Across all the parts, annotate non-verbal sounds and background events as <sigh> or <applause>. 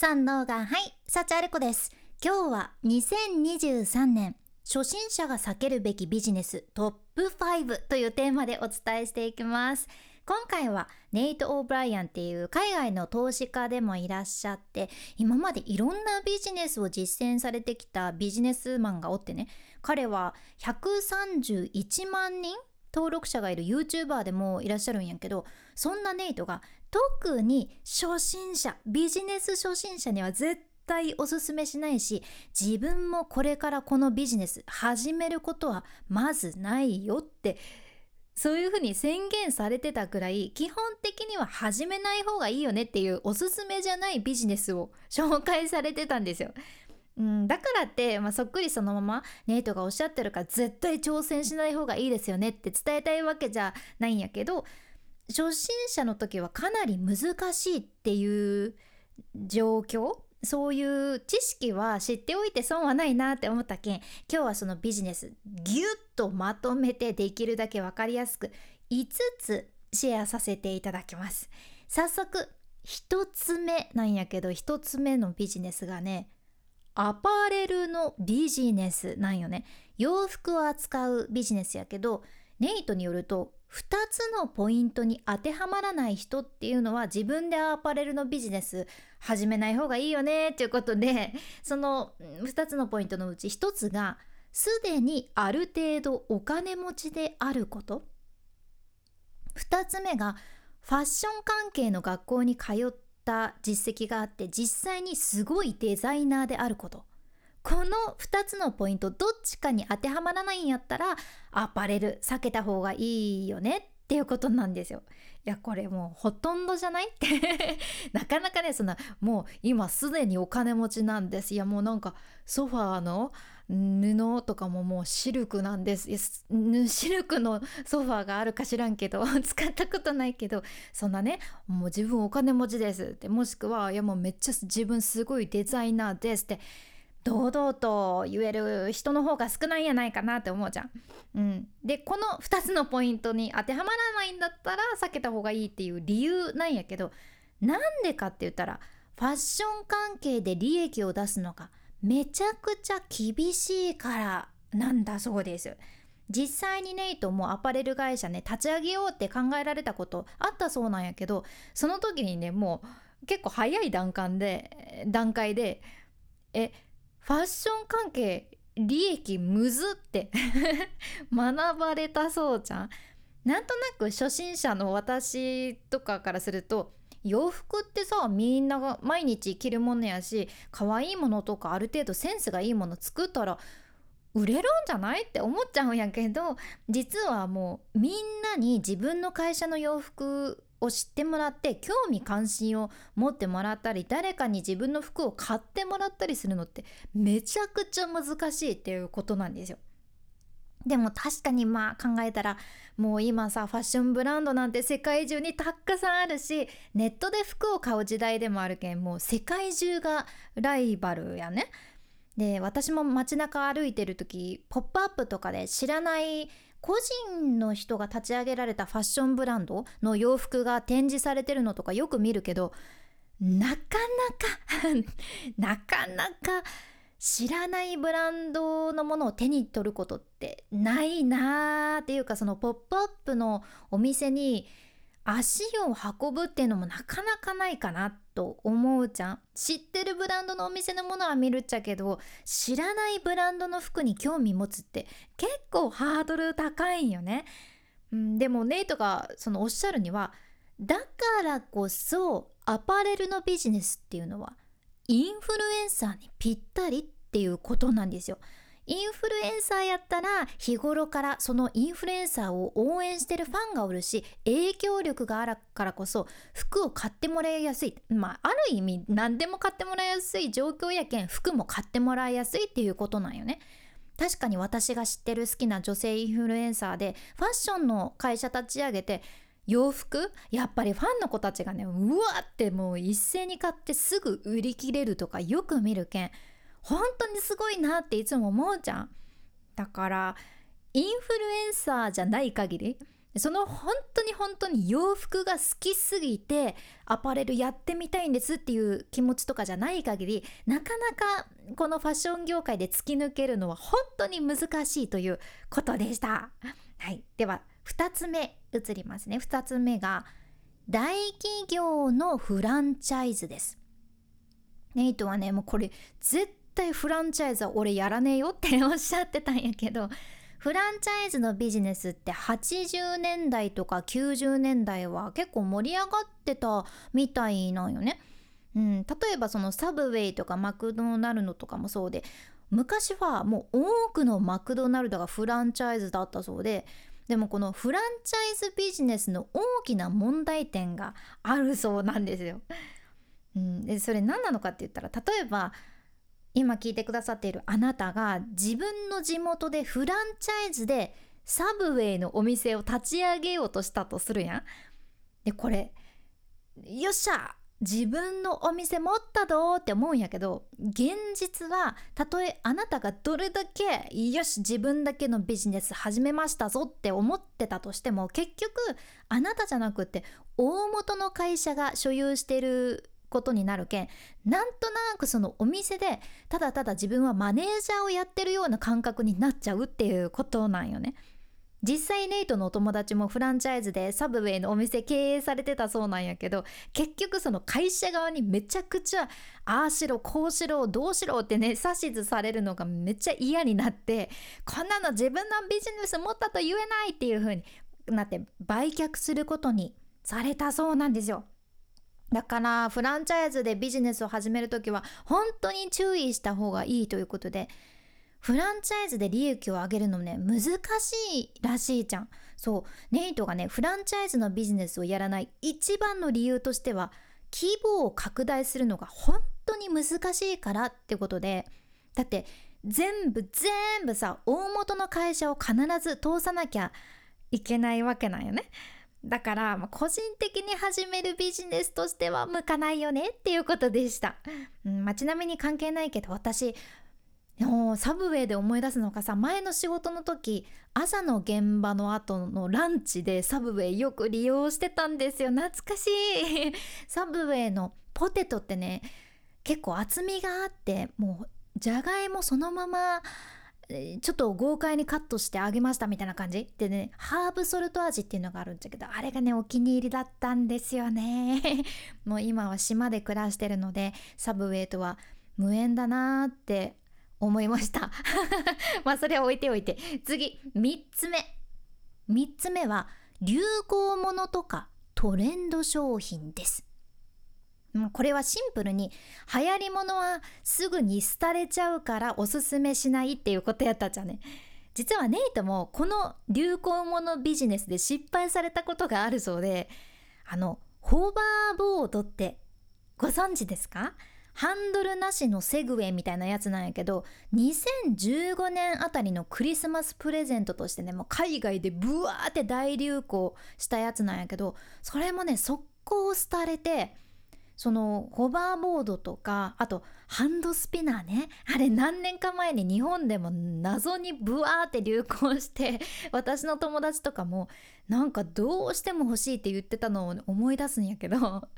三能がはい幸あれ子です。今日は2023年初心者が避けるべきビジネストップ5というテーマでお伝えしていきます。今回はネイト・オーブライアンっていう海外の投資家でもいらっしゃって今までいろんなビジネスを実践されてきたビジネスマンがおってね彼は131万人登録者がいる YouTuber でもいらっしゃるんやけどそんなネイトが特に初心者ビジネス初心者には絶対おすすめしないし自分もこれからこのビジネス始めることはまずないよってそういうふうに宣言されてたくらい基本的には始めない方がいいよねっていうおすすめじゃないビジネスを紹介されてたんですよ。うん、だからって、まあ、そっくりそのままネイトがおっしゃってるから絶対挑戦しない方がいいですよねって伝えたいわけじゃないんやけど初心者の時はかなり難しいっていう状況そういう知識は知っておいて損はないなって思ったけん今日はそのビジネスギュッとまとめてできるだけ分かりやすく5つシェアさせていただきます。早速1つ目なんやけど1つ目のビジネスがねアパレルのビジネスなんよね。洋服を扱うビジネスやけどネイトによると2つのポイントに当てはまらない人っていうのは自分でアパレルのビジネス始めない方がいいよねっていうことでその2つのポイントのうち1つがすでにある程度お金持ちであること。2つ目がファッション関係の学校に通ってった実績があって実際にすごいデザイナーであること。この2つのポイントどっちかに当てはまらないんやったらアパレル避けた方がいいよねっていうことなんですよ。いやこれもうほとんどじゃない？っ <laughs> てなかなかねそんなもう今すでにお金持ちなんです。いやもうなんかソファーの布とかももうシルクなんです。<laughs> シルクのソファーがあるか知らんけど <laughs> 使ったことないけどそんなねもう自分お金持ちですって。もしくはいやもうめっちゃ自分すごいデザイナーですって。堂々と言える人の方が少ないんやないかなって思うじゃん。うん、でこの2つのポイントに当てはまらないんだったら避けた方がいいっていう理由なんやけどなんでかって言ったらファッション関係で利益を出すのがめちゃくちゃ厳しいからなんだそうです。実際にネイトもアパレル会社ね立ち上げようって考えられたことあったそうなんやけどその時にねもう結構早い段階で段階でえファッション関係利益むずって <laughs> 学ばれたそうじゃん。なんとなく初心者の私とかからすると洋服ってさみんなが毎日着るものやし可愛いものとかある程度センスがいいもの作ったら売れるんじゃないって思っちゃうんやけど実はもうみんなに自分の会社の洋服を知ってもらって興味関心を持ってもらったり誰かに自分の服を買ってもらったりするのってめちゃくちゃ難しいっていうことなんですよ。でも確かにまあ考えたらもう今さファッションブランドなんて世界中にたくさんあるしネットで服を買う時代でもあるけんもう世界中がライバルやね。で私も街中歩いてる時「ポップアップとかで知らない個人の人が立ち上げられたファッションブランドの洋服が展示されてるのとかよく見るけどなかなかなかなか知らないブランドのものを手に取ることってないなーっていうかそのポップアップのお店に足を運ぶっていうのもなかなかないかなと思うじゃん。知ってるブランドのお店のものは見るっちゃけど知らないブランドの服に興味持つって結構ハードル高いんよね、うん、でもネイトがそのおっしゃるにはだからこそアパレルのビジネスっていうのはインフルエンサーにぴったりっていうことなんですよ。インフルエンサーやったら日頃からそのインフルエンサーを応援してるファンがおるし影響力があるからこそ服を買ってもらいやすいまあある意味何でも買ってもらいやすい状況やけん服も買ってもらいやすいっていうことなんよね。確かに私が知ってる好きな女性インフルエンサーでファッションの会社立ち上げて洋服やっぱりファンの子たちがねうわってもう一斉に買ってすぐ売り切れるとかよく見るけん本当にすごいなっていつも思うじゃんだからインフルエンサーじゃない限りその本当に本当に洋服が好きすぎてアパレルやってみたいんですっていう気持ちとかじゃない限りなかなかこのファッション業界で突き抜けるのは本当に難しいということでした。はい、では2つ目移りますね2つ目が大企業のフランチャイズですネイトはねもうこれ絶対フランチャイズは俺やらねえよっておっしゃってたんやけどフランチャイズのビジネスって80年代とか90年代は結構盛り上がってたみたいなんよね。うん、例えばそのサブウェイとかマクドナルドとかもそうで昔はもう多くのマクドナルドがフランチャイズだったそうででもこのフランチャイズビジネスの大きな問題点があるそうなんですよ。うん、でそれ何なのかって言ったら例えば今聞いてくださっているあなたが自分の地元でフランチャイズでサブウェイのお店を立ち上げようとしたとするやん。でこれよっしゃ自分のお店持ったどって思うんやけど現実はたとえあなたがどれだけよし自分だけのビジネス始めましたぞって思ってたとしても結局あなたじゃなくって大元の会社が所有してることになるけんなんとなくそのお店でただただ自分はマネージャーをやってるような感覚になっちゃうっていうことなんよね。実際ネイトのお友達もフランチャイズでサブウェイのお店経営されてたそうなんやけど結局その会社側にめちゃくちゃああしろこうしろどうしろってね指図されるのがめっちゃ嫌になってこんなの自分のビジネス持ったと言えないっていう風になって売却することにされたそうなんですよ。だからフランチャイズでビジネスを始める時は本当に注意した方がいいということでフランチャイズで利益を上げるのね難しいらしいじゃん。そう。ネイトがねフランチャイズのビジネスをやらない一番の理由としては規模を拡大するのが本当に難しいからってことで。だって全部全部さ大元の会社を必ず通さなきゃいけないわけなんよね。だから、個人的に始めるビジネスとしては向かないよねっていうことでした、うんまあ、ちなみに関係ないけど私サブウェイで思い出すのがさ前の仕事の時朝の現場の後のランチでサブウェイよく利用してたんですよ。懐かしい。<laughs> サブウェイのポテトってね結構厚みがあってもうじゃがいもそのままちょっと豪快にカットしてあげましたみたいな感じ。でねハーブソルト味っていうのがあるんだけどあれがねお気に入りだったんですよね。<laughs> もう今は島で暮らしてるのでサブウェイとは無縁だなーって思いました。<laughs> まあそれは置いておいて。次3つ目。3つ目は流行ものとかトレンド商品です。これはシンプルに流行りものはすぐに廃れちゃうからおすすめしないっていうことやったじゃね。実はネイトもこの流行ものビジネスで失敗されたことがあるそうであのホーバーボードってご存知ですか？ハンドルなしのセグウェイみたいなやつなんやけど2015年あたりのクリスマスプレゼントとしてねもう海外でブワーって大流行したやつなんやけどそれもね速攻廃れてそのホバーボードとかあとハンドスピナーねあれ何年か前に日本でも謎にブワーって流行して私の友達とかもなんかどうしても欲しいって言ってたのを思い出すんやけど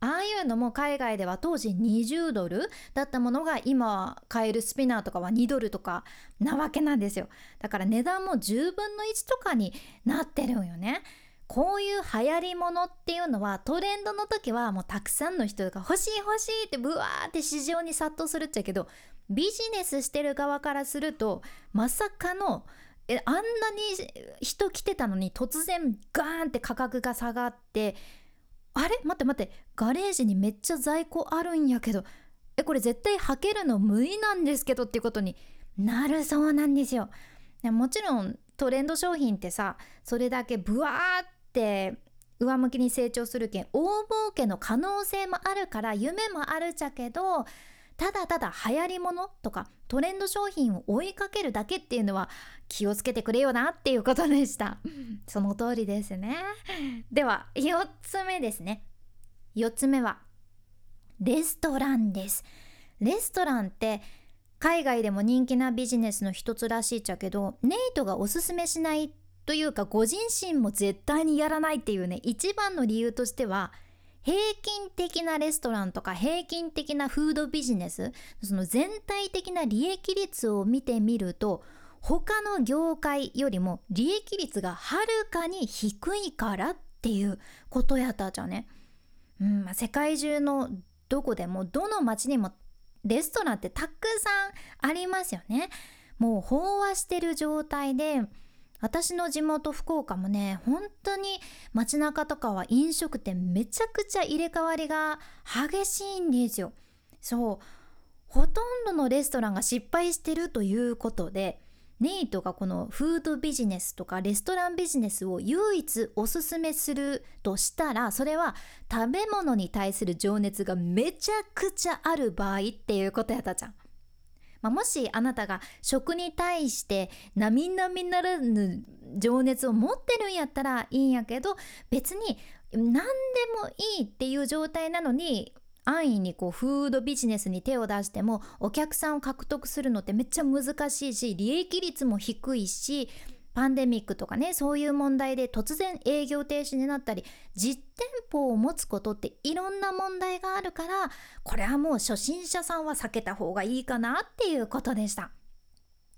ああいうのも海外では当時20ドルだったものが今買えるスピナーとかは2ドルとかなわけなんですよ。だから値段も10分の1とかになってるんよね。こういう流行りものっていうのはトレンドの時はもうたくさんの人が欲しい欲しいってブワーって市場に殺到するっちゃけどビジネスしてる側からするとまさかのえあんなに人来てたのに突然ガーンって価格が下がってあれ？待って待って。ガレージにめっちゃ在庫あるんやけど。えこれ絶対履けるの無理なんですけどっていうことに。なるそうなんですよ。もちろんトレンド商品ってさそれだけブワーって上向きに成長するけん大儲けの可能性もあるから夢もあるっちゃけどただただ流行りものとかトレンド商品を追いかけるだけっていうのは気をつけてくれよなっていうことでした。その通りですね。では4つ目ですね。4つ目はレストランです。レストランって海外でも人気なビジネスの一つらしいっちゃけどネイトがおすすめしないというかご自身も絶対にやらないっていうね一番の理由としては平均的なレストランとか平均的なフードビジネスその全体的な利益率を見てみると他の業界よりも利益率がはるかに低いからっていうことやったじゃね。うんまあ、世界中のどこでもどの町にもレストランってたくさんありますよね。もう飽和してる状態で私の地元福岡もね本当に街中とかは飲食店めちゃくちゃ入れ替わりが激しいんですよそうほとんどのレストランが失敗してるということでネイトがこのフードビジネスとかレストランビジネスを唯一おすすめするとしたらそれは食べ物に対する情熱がめちゃくちゃある場合っていうことやったじゃん。まあ、もしあなたが食に対して並々ならぬ情熱を持ってるんやったらいいんやけど別に何でもいいっていう状態なのに安易にこうフードビジネスに手を出してもお客さんを獲得するのってめっちゃ難しいし利益率も低いしパンデミックとかねそういう問題で突然営業停止になったり実店舗を持つことっていろんな問題があるからこれはもう初心者さんは避けた方がいいかなっていうことでした。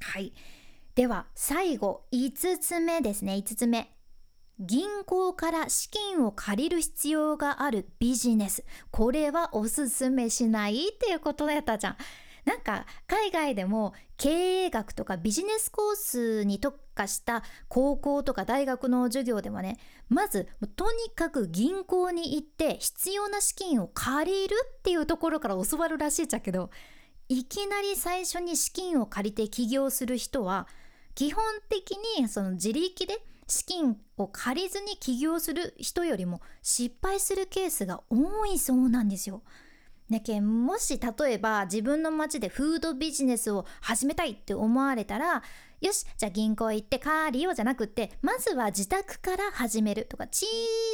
はい。では最後5つ目ですね。5つ目。銀行から資金を借りる必要があるビジネス。これはおすすめしない？っていうことやったじゃん。なんか海外でも経営学とかビジネスコースに特化した高校とか大学の授業でもねまずとにかく銀行に行って必要な資金を借りるっていうところから教わるらしいっちゃけどいきなり最初に資金を借りて起業する人は基本的にその自力で資金を借りずに起業する人よりも失敗するケースが多いそうなんですよ。ねけもし例えば自分の町でフードビジネスを始めたいって思われたらよしじゃあ銀行行ってカーリオじゃなくってまずは自宅から始めるとか小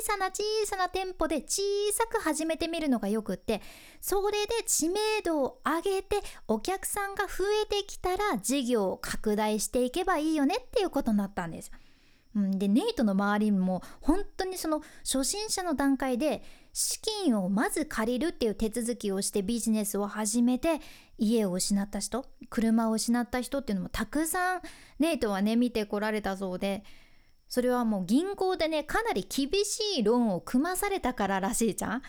さな小さな店舗で小さく始めてみるのがよくってそれで知名度を上げてお客さんが増えてきたら事業を拡大していけばいいよねっていうことになったんです。うん、でネイトの周りも本当にその初心者の段階で資金をまず借りるっていう手続きをしてビジネスを始めて家を失った人車を失った人っていうのもたくさんネイトはね見てこられたそうでそれはもう銀行でねかなり厳しいローンを組まされたかららしいじゃん。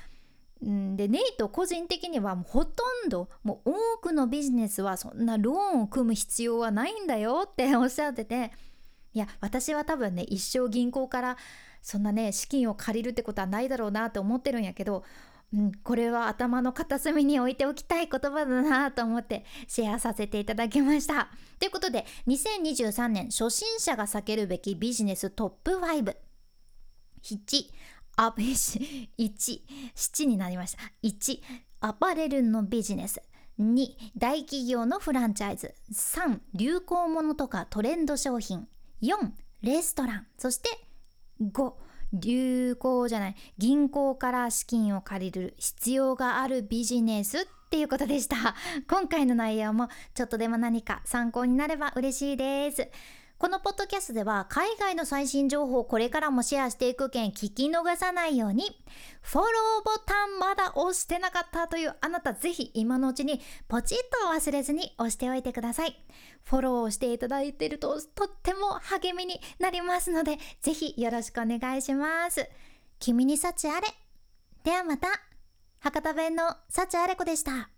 でネイト個人的にはもうほとんどもう多くのビジネスはそんなローンを組む必要はないんだよっておっしゃってていや私は多分ね一生銀行からそんなね資金を借りるってことはないだろうなって思ってるんやけど、うん、これは頭の片隅に置いておきたい言葉だなと思ってシェアさせていただきました。ということで2023年初心者が避けるべきビジネストップ5。7あ1 7になりました1アパレルのビジネス2大企業のフランチャイズ3流行物とかトレンド商品4レストラン。そして5流行じゃない。銀行から資金を借りる必要があるビジネスっていうことでした。今回の内容もちょっとでも何か参考になれば嬉しいです。このポッドキャストでは海外の最新情報をこれからもシェアしていく件聞き逃さないようにフォローボタンまだ押してなかったというあなたぜひ今のうちにポチッと忘れずに押しておいてください。フォローをしていただいているととっても励みになりますのでぜひよろしくお願いします。君に幸あれ。ではまた。博多弁の幸あれ子でした。